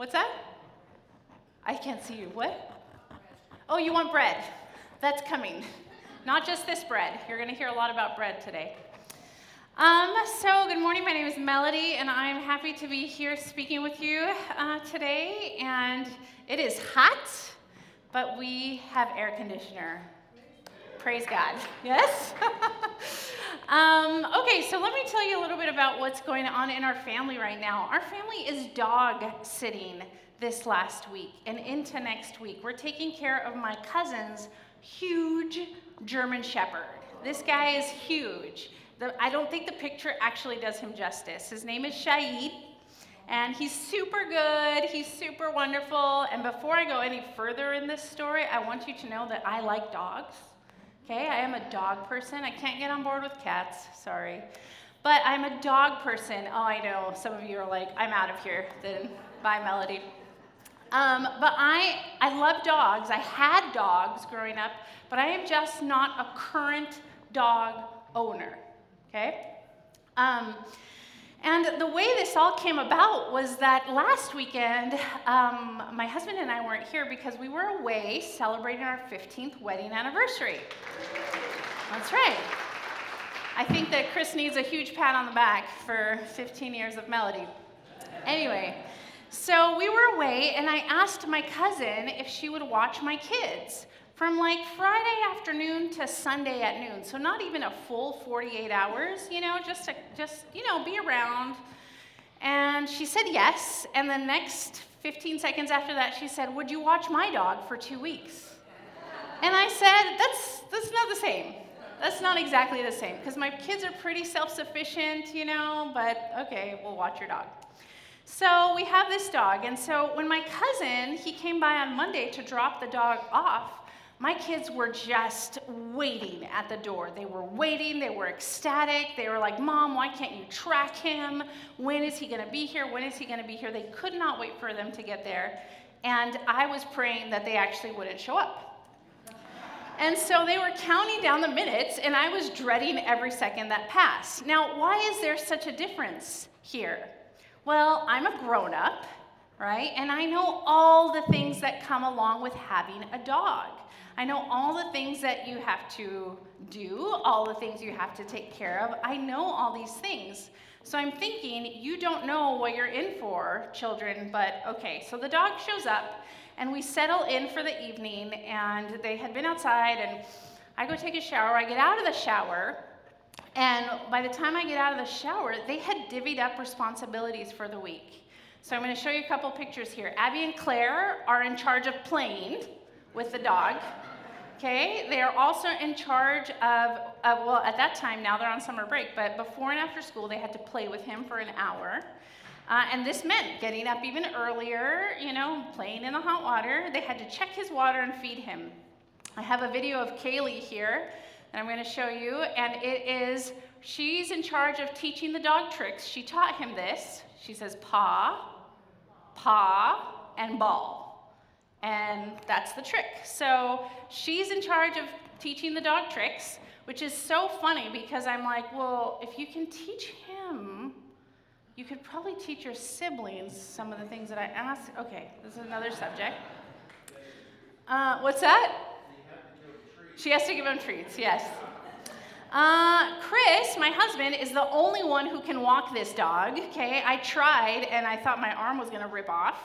What's that? I can't see you. What? Oh, you want bread. That's coming. Not just this bread. You're going to hear a lot about bread today. Um, so, good morning. My name is Melody, and I'm happy to be here speaking with you uh, today. And it is hot, but we have air conditioner. Praise God. Yes? um, okay, so let me tell you a little bit about what's going on in our family right now. Our family is dog sitting this last week and into next week. We're taking care of my cousin's huge German Shepherd. This guy is huge. The, I don't think the picture actually does him justice. His name is Shahid, and he's super good. He's super wonderful. And before I go any further in this story, I want you to know that I like dogs. Okay, I am a dog person. I can't get on board with cats, sorry. But I'm a dog person. Oh, I know. Some of you are like, I'm out of here. Then bye, Melody. Um, but I, I love dogs. I had dogs growing up, but I am just not a current dog owner okay? Um, and the way this all came about was that last weekend, um, my husband and I weren't here because we were away celebrating our 15th wedding anniversary. That's right. I think that Chris needs a huge pat on the back for 15 years of Melody. Anyway, so we were away, and I asked my cousin if she would watch my kids from like Friday afternoon to Sunday at noon. So not even a full 48 hours, you know, just to just, you know, be around. And she said yes. And the next 15 seconds after that, she said, Would you watch my dog for two weeks? And I said, That's, that's not the same. That's not exactly the same because my kids are pretty self sufficient, you know, but okay, we'll watch your dog. So we have this dog. And so when my cousin, he came by on Monday to drop the dog off, my kids were just waiting at the door. They were waiting, they were ecstatic. They were like, Mom, why can't you track him? When is he gonna be here? When is he gonna be here? They could not wait for them to get there. And I was praying that they actually wouldn't show up. And so they were counting down the minutes, and I was dreading every second that passed. Now, why is there such a difference here? Well, I'm a grown up, right? And I know all the things that come along with having a dog. I know all the things that you have to do, all the things you have to take care of. I know all these things. So I'm thinking, you don't know what you're in for, children, but okay. So the dog shows up, and we settle in for the evening, and they had been outside, and I go take a shower. I get out of the shower, and by the time I get out of the shower, they had divvied up responsibilities for the week. So I'm going to show you a couple pictures here. Abby and Claire are in charge of playing with the dog. Okay, they are also in charge of, of, well, at that time, now they're on summer break, but before and after school, they had to play with him for an hour. Uh, and this meant getting up even earlier, you know, playing in the hot water. They had to check his water and feed him. I have a video of Kaylee here that I'm going to show you, and it is, she's in charge of teaching the dog tricks. She taught him this. She says paw, paw, and ball. And that's the trick. So she's in charge of teaching the dog tricks, which is so funny because I'm like, well, if you can teach him, you could probably teach your siblings some of the things that I ask. Okay, this is another subject. Uh, what's that? She has to give him treats, yes. Uh, Chris, my husband, is the only one who can walk this dog. Okay, I tried and I thought my arm was gonna rip off.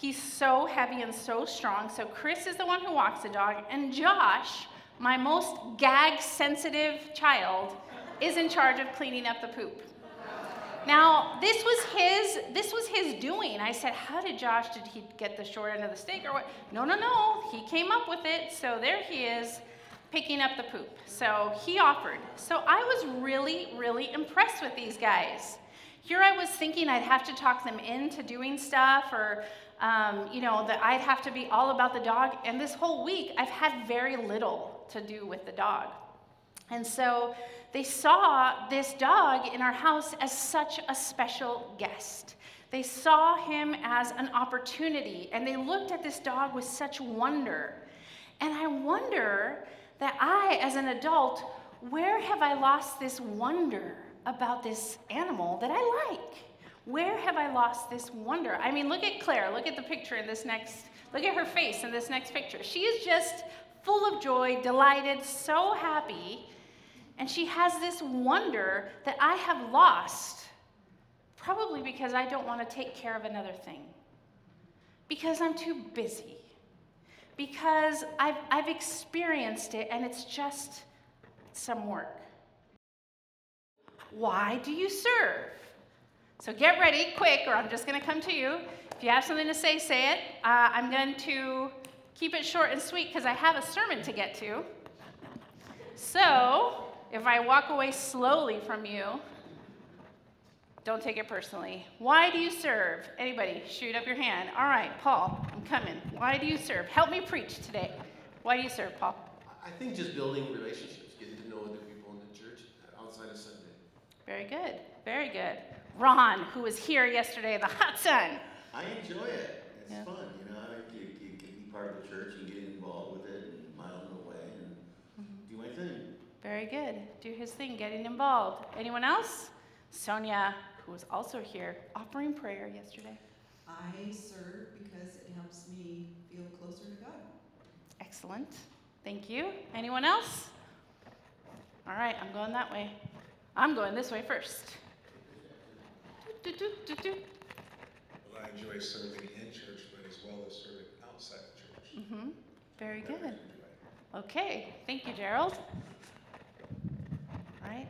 He's so heavy and so strong. So Chris is the one who walks the dog, and Josh, my most gag sensitive child, is in charge of cleaning up the poop. Now, this was his this was his doing. I said, "How did Josh did he get the short end of the stick or what?" No, no, no. He came up with it. So there he is picking up the poop. So he offered. So I was really really impressed with these guys. Here I was thinking I'd have to talk them into doing stuff or um, you know, that I'd have to be all about the dog. And this whole week, I've had very little to do with the dog. And so they saw this dog in our house as such a special guest. They saw him as an opportunity, and they looked at this dog with such wonder. And I wonder that I, as an adult, where have I lost this wonder about this animal that I like? Where have I lost this wonder? I mean, look at Claire. Look at the picture in this next, look at her face in this next picture. She is just full of joy, delighted, so happy. And she has this wonder that I have lost, probably because I don't want to take care of another thing, because I'm too busy, because I've, I've experienced it and it's just some work. Why do you serve? So get ready, quick, or I'm just going to come to you. If you have something to say, say it. Uh, I'm going to keep it short and sweet because I have a sermon to get to. So if I walk away slowly from you, don't take it personally. Why do you serve? Anybody, shoot up your hand. All right, Paul, I'm coming. Why do you serve? Help me preach today. Why do you serve, Paul? I think just building relationships, getting to know other people in the church outside of Sunday. Very good. Very good. Ron, who was here yesterday, the hot sun. I enjoy it. It's Yeah. fun, you know. I like you, you can be part of the church and get involved with it and mile in the way and Mm-hmm. do my thing. Very good. Do his thing, getting involved. Anyone else? Sonia, who was also here, offering prayer yesterday. I serve because it helps me feel closer to God. Excellent. Thank you. Anyone else? All right, I'm going that way. I'm going this way first. Do, do, do, do, do. Well, I enjoy serving in church, but as well as serving outside of church. Mm-hmm. Very Whatever I good. can Okay, thank you, Gerald. All right.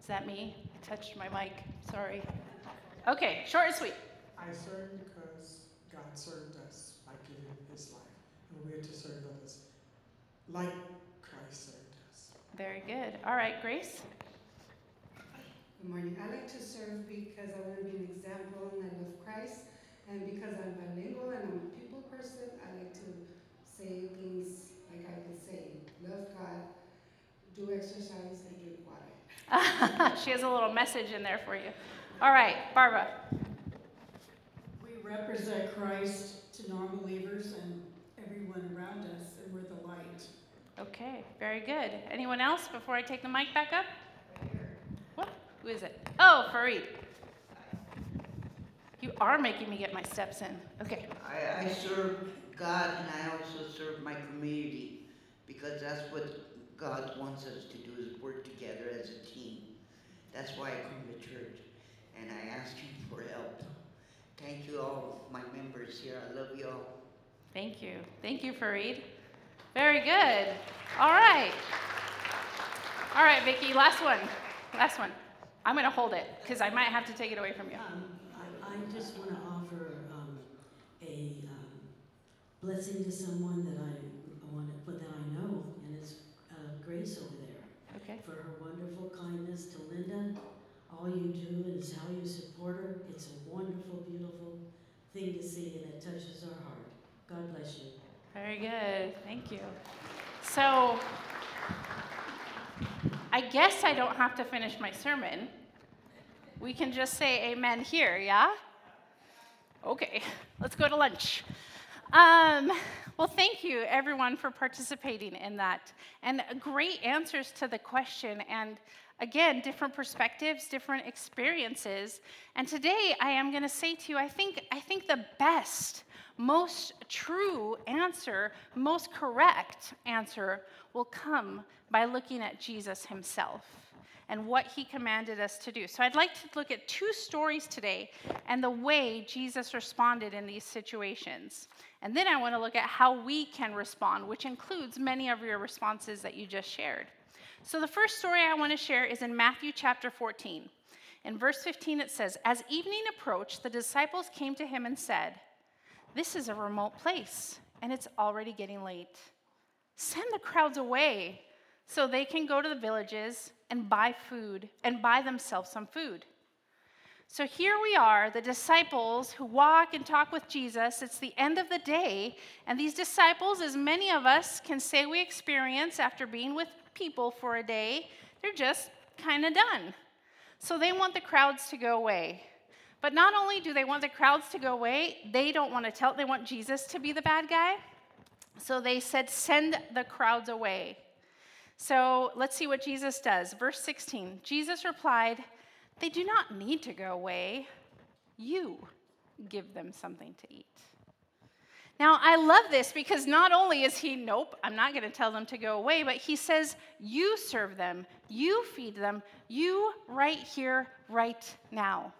Is that me? I touched my mic. Sorry. Okay, short and sweet. I serve because God served us by giving his life, and we're to serve others like Christ served us. Very good. All right, Grace. Good morning. I like to serve because I want to be an example and I love Christ. And because I'm bilingual and I'm a people person, I like to say things like I can say, love God, do exercise, and drink water. she has a little message in there for you. All right, Barbara. We represent Christ to non-believers and everyone around us, and we're the light. Okay, very good. Anyone else before I take the mic back up? Who is it? Oh, Farid. You are making me get my steps in. Okay. I, I serve God and I also serve my community because that's what God wants us to do is work together as a team. That's why I come to church and I ask you for help. Thank you all, my members here. I love you all. Thank you. Thank you, Farid. Very good. All right. All right, Vicki, last one. Last one. I'm going to hold it because I might have to take it away from you. Um, I, I just want to offer um, a um, blessing to someone that I, I want to, that I know, and it's uh, Grace over there Okay. for her wonderful kindness to Linda. All you do is how you support her. It's a wonderful, beautiful thing to see, and it touches our heart. God bless you. Very good. Thank you. So, I guess I don't have to finish my sermon. We can just say amen here, yeah? Okay, let's go to lunch. Um, well, thank you, everyone, for participating in that. And great answers to the question. And again, different perspectives, different experiences. And today, I am going to say to you, I think, I think the best, most true answer, most correct answer will come by looking at Jesus himself and what he commanded us to do. So I'd like to look at two stories today and the way Jesus responded in these situations. And then I want to look at how we can respond, which includes many of your responses that you just shared. So the first story I want to share is in Matthew chapter 14. In verse 15, it says, As evening approached, the disciples came to him and said, This is a remote place, and it's already getting late. Send the crowds away so they can go to the villages and buy food and buy themselves some food. So here we are, the disciples who walk and talk with Jesus. It's the end of the day, and these disciples, as many of us can say we experience after being with people for a day, they're just kind of done. So they want the crowds to go away. But not only do they want the crowds to go away, they don't want to tell, they want Jesus to be the bad guy. So they said, Send the crowds away. So let's see what Jesus does. Verse 16 Jesus replied, They do not need to go away. you give them something to eat. Now, I love this because not only is he, nope, I'm not going to tell them to go away, but he says, you serve them, you feed them, you right here, right now.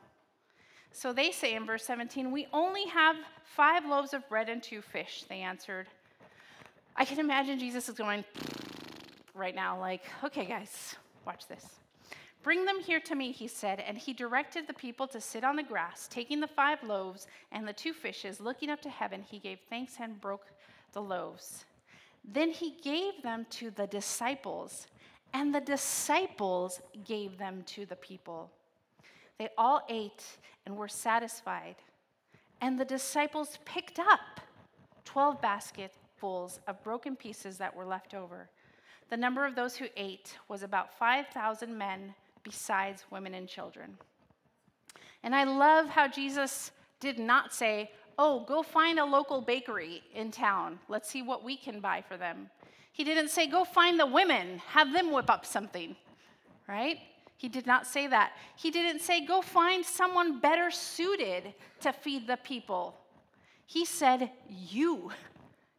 So they say in verse 17, We only have five loaves of bread and two fish, they answered. I can imagine Jesus is going right now, like, okay, guys, watch this. Bring them here to me, he said, and he directed the people to sit on the grass. Taking the five loaves and the two fishes, looking up to heaven, he gave thanks and broke the loaves. Then he gave them to the disciples, and the disciples gave them to the people. They all ate and were satisfied. And the disciples picked up 12 basketfuls of broken pieces that were left over. The number of those who ate was about 5,000 men, besides women and children. And I love how Jesus did not say, Oh, go find a local bakery in town. Let's see what we can buy for them. He didn't say, Go find the women, have them whip up something, right? He did not say that. He didn't say, Go find someone better suited to feed the people. He said, You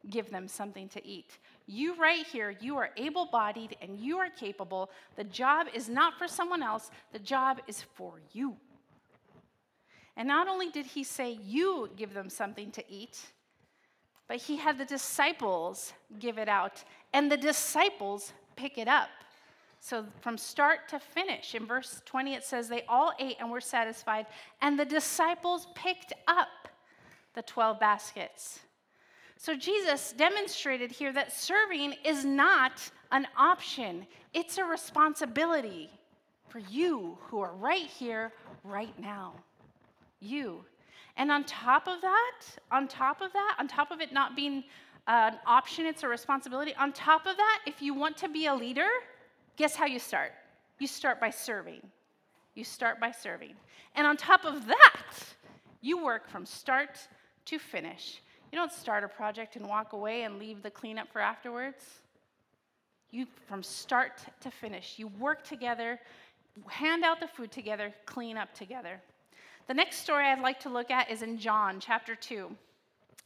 give them something to eat. You, right here, you are able bodied and you are capable. The job is not for someone else, the job is for you. And not only did he say, You give them something to eat, but he had the disciples give it out, and the disciples pick it up. So, from start to finish, in verse 20, it says, They all ate and were satisfied, and the disciples picked up the 12 baskets. So, Jesus demonstrated here that serving is not an option, it's a responsibility for you who are right here, right now. You. And on top of that, on top of that, on top of it not being uh, an option, it's a responsibility. On top of that, if you want to be a leader, guess how you start? You start by serving. You start by serving. And on top of that, you work from start to finish. You don't start a project and walk away and leave the cleanup for afterwards. You, from start to finish, you work together, hand out the food together, clean up together. The next story I'd like to look at is in John chapter 2.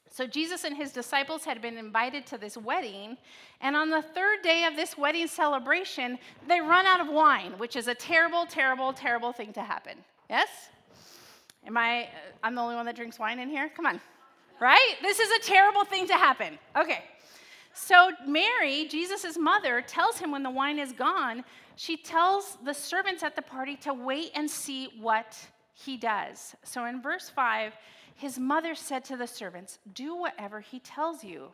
So, Jesus and his disciples had been invited to this wedding, and on the third day of this wedding celebration, they run out of wine, which is a terrible, terrible, terrible thing to happen. Yes? Am I, uh, I'm the only one that drinks wine in here? Come on. Right? This is a terrible thing to happen. Okay. So, Mary, Jesus' mother, tells him when the wine is gone, she tells the servants at the party to wait and see what he does. So, in verse 5, his mother said to the servants, Do whatever he tells you.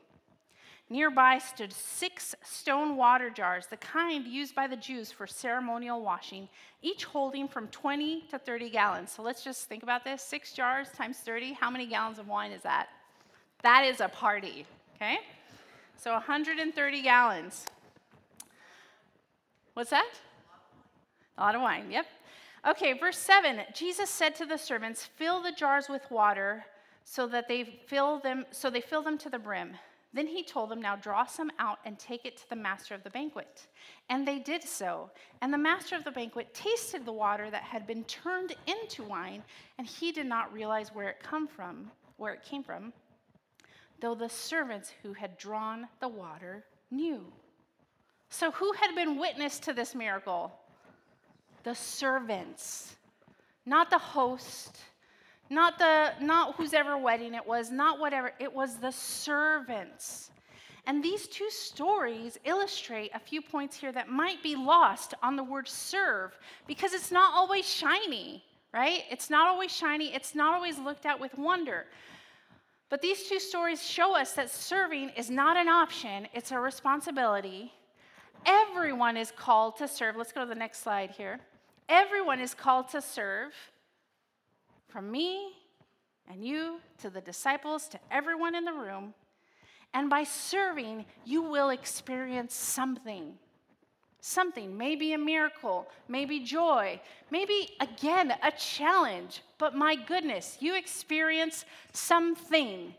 Nearby stood six stone water jars, the kind used by the Jews for ceremonial washing, each holding from 20 to 30 gallons. So let's just think about this six jars times 30. How many gallons of wine is that? That is a party, okay? So 130 gallons. What's that? A lot of wine, yep. Okay, verse 7 Jesus said to the servants, Fill the jars with water so that they fill them so they fill them to the brim. Then he told them, Now draw some out and take it to the master of the banquet. And they did so. And the master of the banquet tasted the water that had been turned into wine, and he did not realize where it come from, where it came from, though the servants who had drawn the water knew. So who had been witness to this miracle? The servants, not the host not the not whose ever wedding it was, not whatever, it was the servants. And these two stories illustrate a few points here that might be lost on the word serve because it's not always shiny, right? It's not always shiny, it's not always looked at with wonder. But these two stories show us that serving is not an option, it's a responsibility. Everyone is called to serve. Let's go to the next slide here. Everyone is called to serve. From me and you to the disciples to everyone in the room. And by serving, you will experience something. Something, maybe a miracle, maybe joy, maybe again a challenge. But my goodness, you experience something.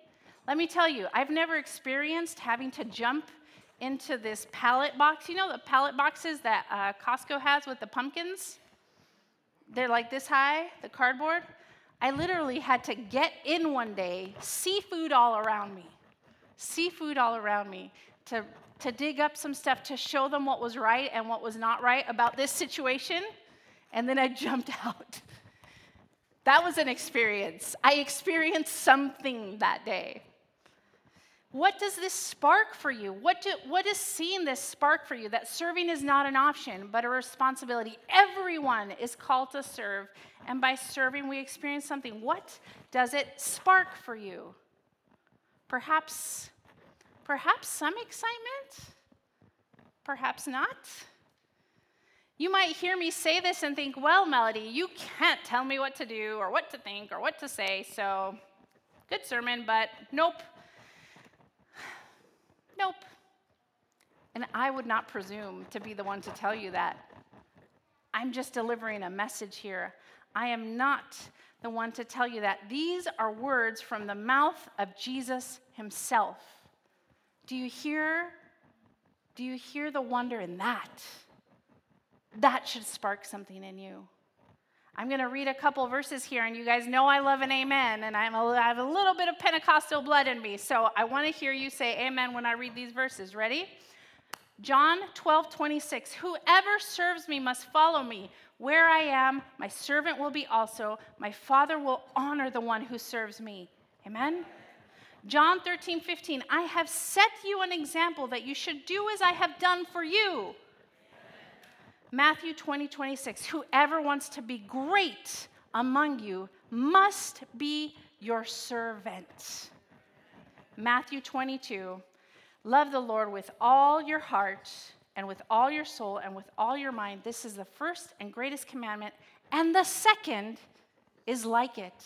Let me tell you, I've never experienced having to jump into this pallet box. You know the pallet boxes that uh, Costco has with the pumpkins? They're like this high, the cardboard. I literally had to get in one day, seafood all around me, seafood all around me, to, to dig up some stuff to show them what was right and what was not right about this situation. And then I jumped out. That was an experience. I experienced something that day. What does this spark for you? What, do, what is seeing this spark for you? That serving is not an option, but a responsibility. Everyone is called to serve, and by serving, we experience something. What does it spark for you? Perhaps, perhaps some excitement, perhaps not. You might hear me say this and think, well, Melody, you can't tell me what to do or what to think or what to say, so good sermon, but nope, Nope. And I would not presume to be the one to tell you that. I'm just delivering a message here. I am not the one to tell you that. These are words from the mouth of Jesus himself. Do you hear? Do you hear the wonder in that? That should spark something in you. I'm going to read a couple verses here, and you guys know I love an amen, and I'm a, I have a little bit of Pentecostal blood in me. So I want to hear you say amen when I read these verses. Ready? John 12, 26. Whoever serves me must follow me. Where I am, my servant will be also. My Father will honor the one who serves me. Amen? John 13, 15. I have set you an example that you should do as I have done for you. Matthew 20, 26. Whoever wants to be great among you must be your servant. Matthew 22. Love the Lord with all your heart and with all your soul and with all your mind. This is the first and greatest commandment. And the second is like it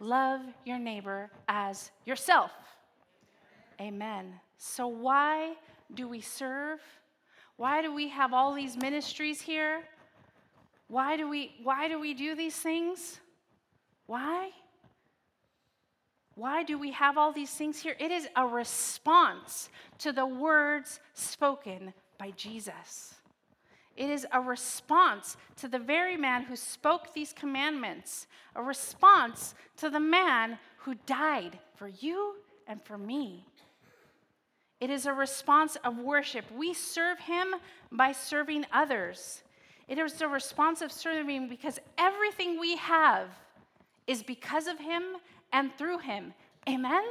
love your neighbor as yourself. Amen. So, why do we serve? Why do we have all these ministries here? Why do we, why do, we do these things? Why? Why do we have all these things here? It is a response to the words spoken by Jesus. It is a response to the very man who spoke these commandments, a response to the man who died for you and for me. It is a response of worship. We serve Him by serving others. It is a response of serving because everything we have is because of Him and through Him. Amen?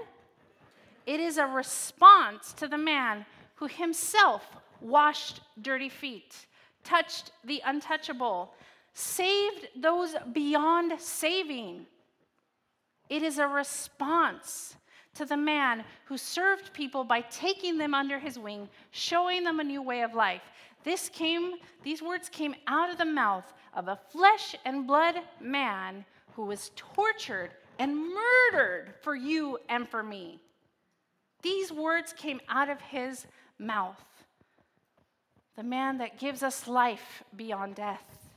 It is a response to the man who himself washed dirty feet, touched the untouchable, saved those beyond saving. It is a response to the man who served people by taking them under his wing, showing them a new way of life. This came, these words came out of the mouth of a flesh and blood man who was tortured and murdered for you and for me. These words came out of his mouth. The man that gives us life beyond death.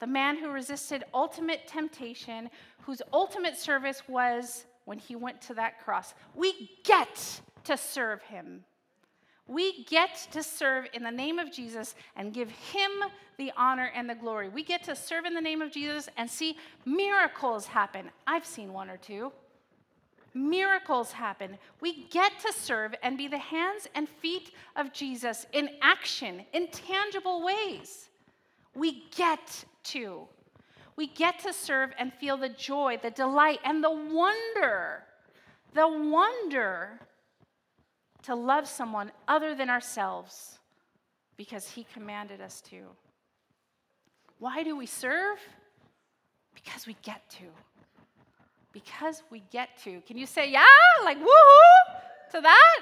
The man who resisted ultimate temptation, whose ultimate service was when he went to that cross. We get to serve him. We get to serve in the name of Jesus and give him the honor and the glory. We get to serve in the name of Jesus and see miracles happen. I've seen one or two. Miracles happen. We get to serve and be the hands and feet of Jesus in action, in tangible ways. We get to. We get to serve and feel the joy, the delight, and the wonder, the wonder to love someone other than ourselves because He commanded us to. Why do we serve? Because we get to. Because we get to. Can you say, yeah, like woohoo to that?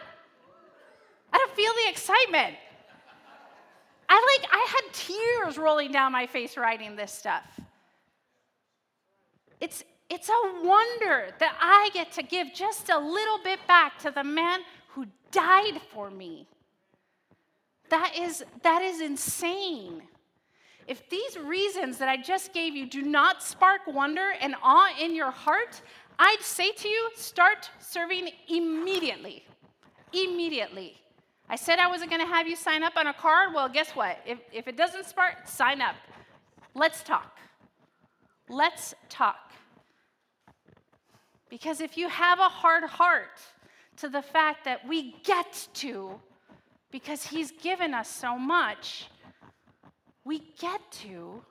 I don't feel the excitement. I like, I had tears rolling down my face writing this stuff. It's, it's a wonder that I get to give just a little bit back to the man who died for me. That is, that is insane. If these reasons that I just gave you do not spark wonder and awe in your heart, I'd say to you start serving immediately. Immediately. I said I wasn't going to have you sign up on a card. Well, guess what? If, if it doesn't spark, sign up. Let's talk. Let's talk. Because if you have a hard heart to the fact that we get to, because He's given us so much, we get to,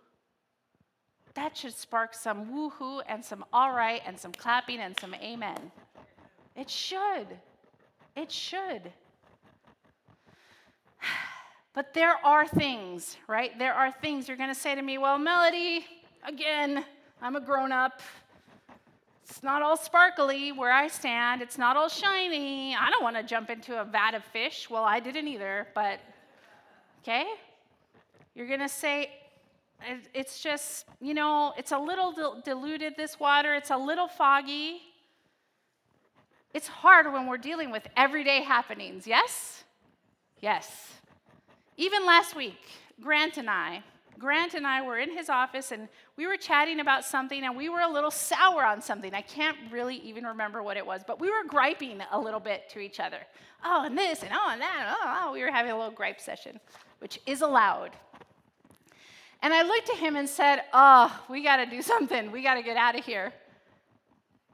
that should spark some woohoo and some all right and some clapping and some amen. It should. It should. But there are things, right? There are things you're going to say to me, well, Melody, again, I'm a grown up. It's not all sparkly where I stand. It's not all shiny. I don't want to jump into a vat of fish. Well, I didn't either, but okay? You're going to say, it's just, you know, it's a little diluted, this water. It's a little foggy. It's hard when we're dealing with everyday happenings, yes? Yes. Even last week, Grant and I, Grant and I were in his office and we were chatting about something and we were a little sour on something. I can't really even remember what it was, but we were griping a little bit to each other. Oh, and this and oh, and that. Oh, oh. we were having a little gripe session, which is allowed. And I looked at him and said, Oh, we got to do something. We got to get out of here.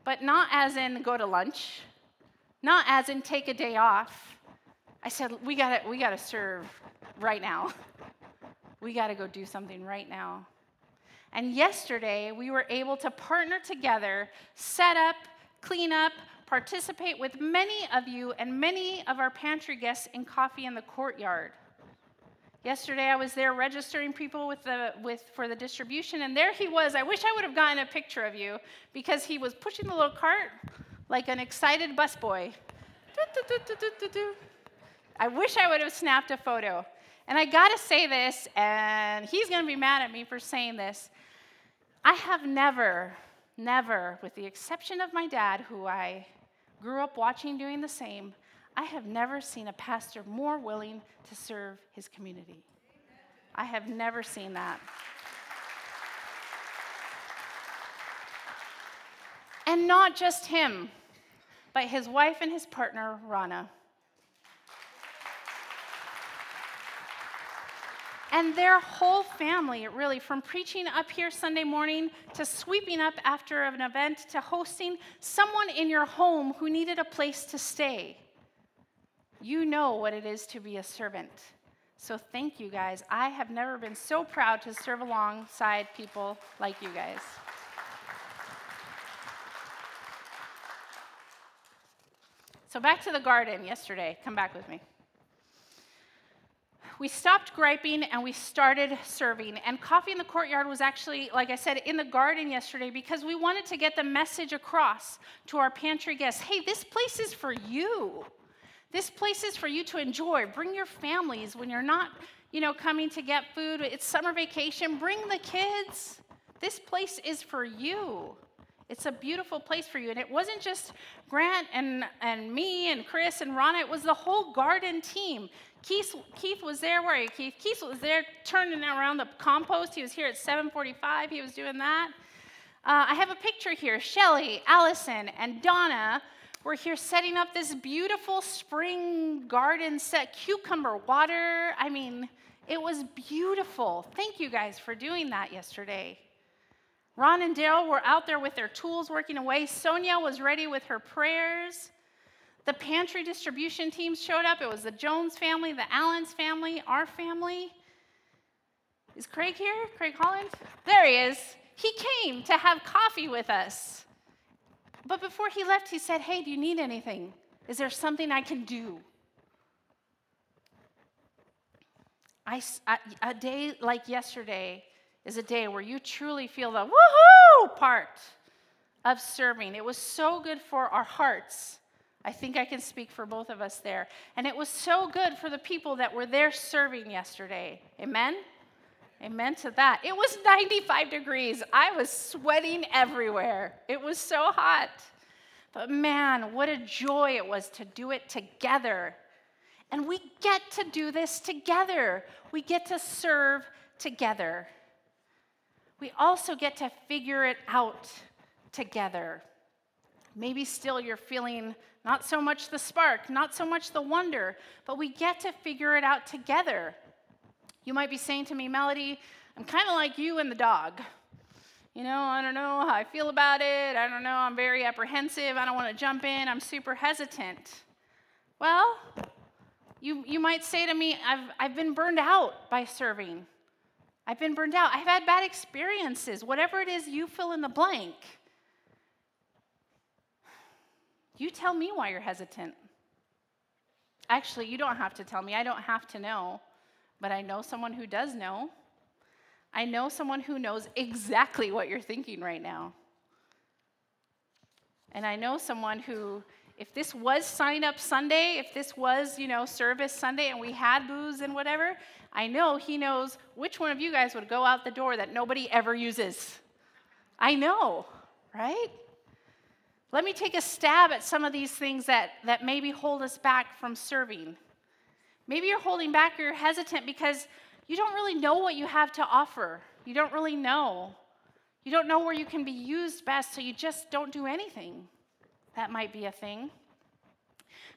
But not as in go to lunch, not as in take a day off. I said, We got to we got to serve right now. We got to go do something right now. And yesterday, we were able to partner together, set up, clean up, participate with many of you and many of our pantry guests in coffee in the courtyard. Yesterday, I was there registering people with the, with, for the distribution, and there he was. I wish I would have gotten a picture of you because he was pushing the little cart like an excited busboy. I wish I would have snapped a photo. And I gotta say this, and he's gonna be mad at me for saying this. I have never, never, with the exception of my dad, who I grew up watching doing the same, I have never seen a pastor more willing to serve his community. I have never seen that. And not just him, but his wife and his partner, Rana. And their whole family, really, from preaching up here Sunday morning to sweeping up after an event to hosting someone in your home who needed a place to stay. You know what it is to be a servant. So thank you guys. I have never been so proud to serve alongside people like you guys. So back to the garden yesterday. Come back with me we stopped griping and we started serving. And Coffee in the Courtyard was actually, like I said, in the garden yesterday because we wanted to get the message across to our pantry guests hey, this place is for you. This place is for you to enjoy. Bring your families when you're not, you know, coming to get food. It's summer vacation. Bring the kids. This place is for you. It's a beautiful place for you. And it wasn't just Grant and, and me and Chris and Rana, it was the whole garden team. Keith, Keith was there. Where are you, Keith? Keith was there turning around the compost. He was here at 7:45. He was doing that. Uh, I have a picture here. Shelly, Allison, and Donna were here setting up this beautiful spring garden set, cucumber water. I mean, it was beautiful. Thank you guys for doing that yesterday. Ron and Dale were out there with their tools working away. Sonia was ready with her prayers. The pantry distribution teams showed up. It was the Jones family, the Allens family, our family. Is Craig here? Craig Holland? There he is. He came to have coffee with us. But before he left, he said, Hey, do you need anything? Is there something I can do? I, a day like yesterday is a day where you truly feel the woohoo part of serving. It was so good for our hearts I think I can speak for both of us there. And it was so good for the people that were there serving yesterday. Amen? Amen to that. It was 95 degrees. I was sweating everywhere. It was so hot. But man, what a joy it was to do it together. And we get to do this together. We get to serve together. We also get to figure it out together. Maybe still you're feeling not so much the spark, not so much the wonder, but we get to figure it out together. You might be saying to me, Melody, I'm kind of like you and the dog. You know, I don't know how I feel about it. I don't know. I'm very apprehensive. I don't want to jump in. I'm super hesitant. Well, you, you might say to me, I've, I've been burned out by serving. I've been burned out. I've had bad experiences. Whatever it is, you fill in the blank. You tell me why you're hesitant. Actually, you don't have to tell me. I don't have to know. But I know someone who does know. I know someone who knows exactly what you're thinking right now. And I know someone who, if this was sign up Sunday, if this was, you know, service Sunday and we had booze and whatever, I know he knows which one of you guys would go out the door that nobody ever uses. I know, right? Let me take a stab at some of these things that, that maybe hold us back from serving. Maybe you're holding back or you're hesitant because you don't really know what you have to offer. You don't really know. You don't know where you can be used best, so you just don't do anything. That might be a thing.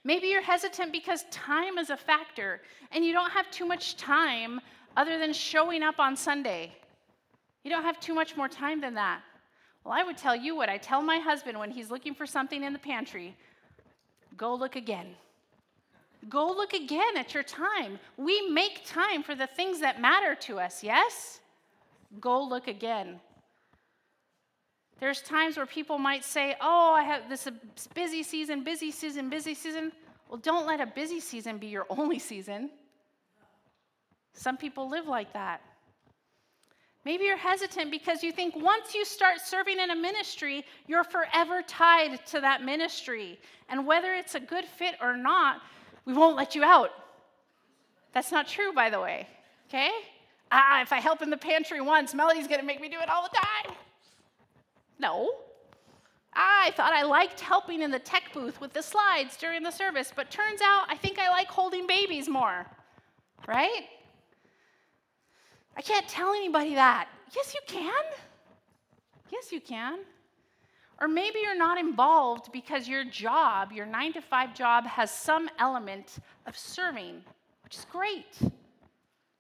Maybe you're hesitant because time is a factor and you don't have too much time other than showing up on Sunday. You don't have too much more time than that. Well, I would tell you what I tell my husband when he's looking for something in the pantry go look again. Go look again at your time. We make time for the things that matter to us, yes? Go look again. There's times where people might say, Oh, I have this uh, busy season, busy season, busy season. Well, don't let a busy season be your only season. Some people live like that. Maybe you're hesitant because you think once you start serving in a ministry, you're forever tied to that ministry. And whether it's a good fit or not, we won't let you out. That's not true, by the way. Okay? Ah, if I help in the pantry once, Melody's to make me do it all the time. No. Ah, I thought I liked helping in the tech booth with the slides during the service, but turns out I think I like holding babies more. Right? I can't tell anybody that. Yes, you can. Yes, you can. Or maybe you're not involved because your job, your nine to five job, has some element of serving, which is great.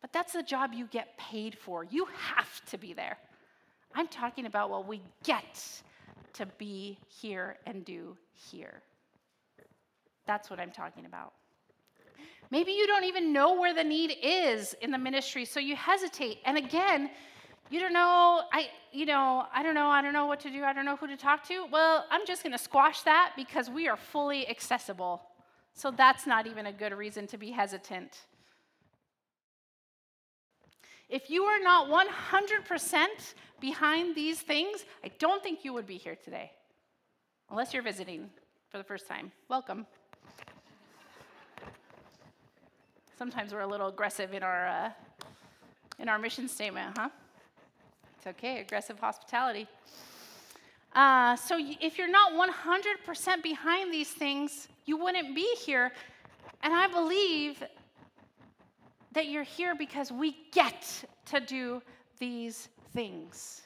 But that's the job you get paid for. You have to be there. I'm talking about what we get to be here and do here. That's what I'm talking about. Maybe you don't even know where the need is in the ministry, so you hesitate. And again, you don't know, I, you know, I don't know, I don't know what to do, I don't know who to talk to. Well, I'm just going to squash that because we are fully accessible. So that's not even a good reason to be hesitant. If you are not 100% behind these things, I don't think you would be here today. Unless you're visiting for the first time. Welcome. Sometimes we're a little aggressive in our, uh, in our mission statement, huh? It's okay, aggressive hospitality. Uh, so if you're not 100% behind these things, you wouldn't be here. And I believe that you're here because we get to do these things.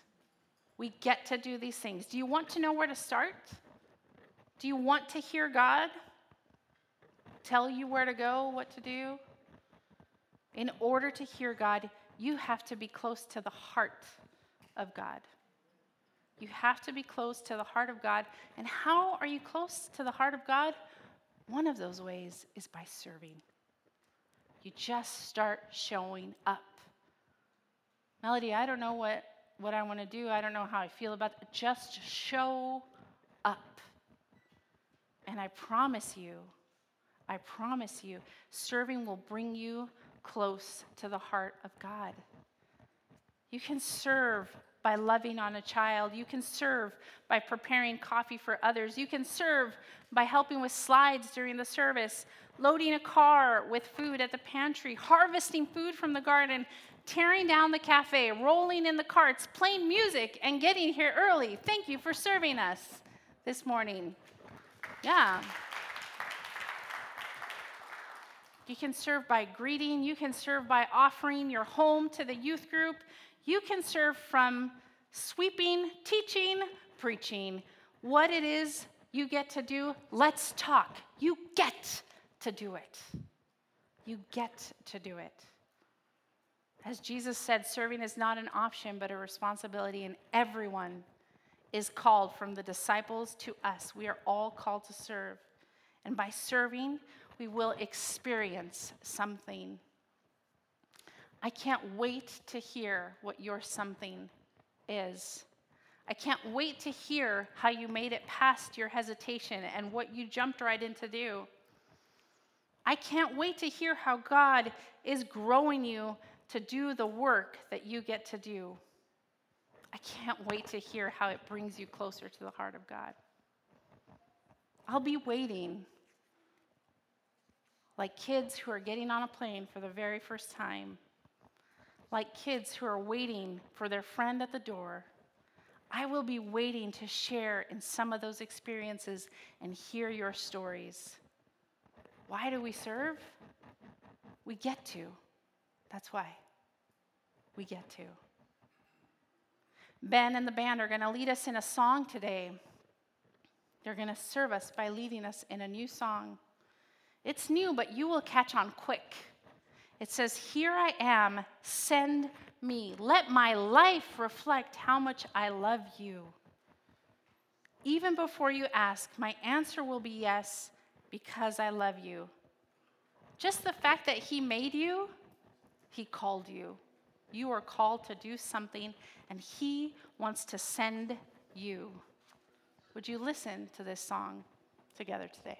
We get to do these things. Do you want to know where to start? Do you want to hear God tell you where to go, what to do? In order to hear God, you have to be close to the heart of God. You have to be close to the heart of God. And how are you close to the heart of God? One of those ways is by serving. You just start showing up. Melody, I don't know what, what I want to do. I don't know how I feel about it. Just show up. And I promise you, I promise you, serving will bring you close to the heart of God. You can serve by loving on a child. You can serve by preparing coffee for others. You can serve by helping with slides during the service, loading a car with food at the pantry, harvesting food from the garden, tearing down the cafe, rolling in the carts, playing music, and getting here early. Thank you for serving us this morning. Yeah. You can serve by greeting. You can serve by offering your home to the youth group. You can serve from sweeping, teaching, preaching. What it is you get to do, let's talk. You get to do it. You get to do it. As Jesus said, serving is not an option, but a responsibility, and everyone is called from the disciples to us. We are all called to serve. And by serving, we will experience something. I can't wait to hear what your something is. I can't wait to hear how you made it past your hesitation and what you jumped right in to do. I can't wait to hear how God is growing you to do the work that you get to do. I can't wait to hear how it brings you closer to the heart of God. I'll be waiting like kids who are getting on a plane for the very first time, like kids who are waiting for their friend at the door. I will be waiting to share in some of those experiences and hear your stories. Why do we serve? We get to. That's why. We get to. Ben and the band are going to lead us in a song today. They're going to serve us by leading us in a new song. It's new, but you will catch on quick. It says, Here I am, send me. Let my life reflect how much I love you. Even before you ask, my answer will be yes, because I love you. Just the fact that He made you, He called you. You are called to do something, and He wants to send you. Would you listen to this song together today?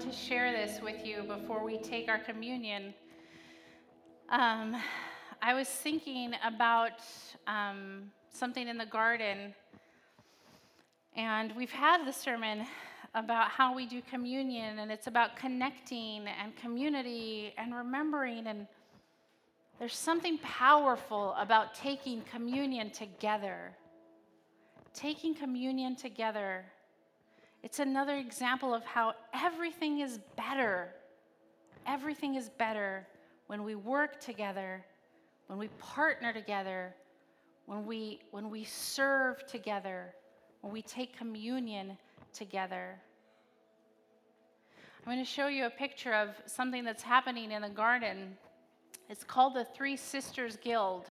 Want to share this with you before we take our communion. Um, I was thinking about um, something in the garden, and we've had the sermon about how we do communion, and it's about connecting and community and remembering. And there's something powerful about taking communion together. Taking communion together. It's another example of how everything is better. Everything is better when we work together, when we partner together, when we, when we serve together, when we take communion together. I'm going to show you a picture of something that's happening in the garden. It's called the Three Sisters Guild.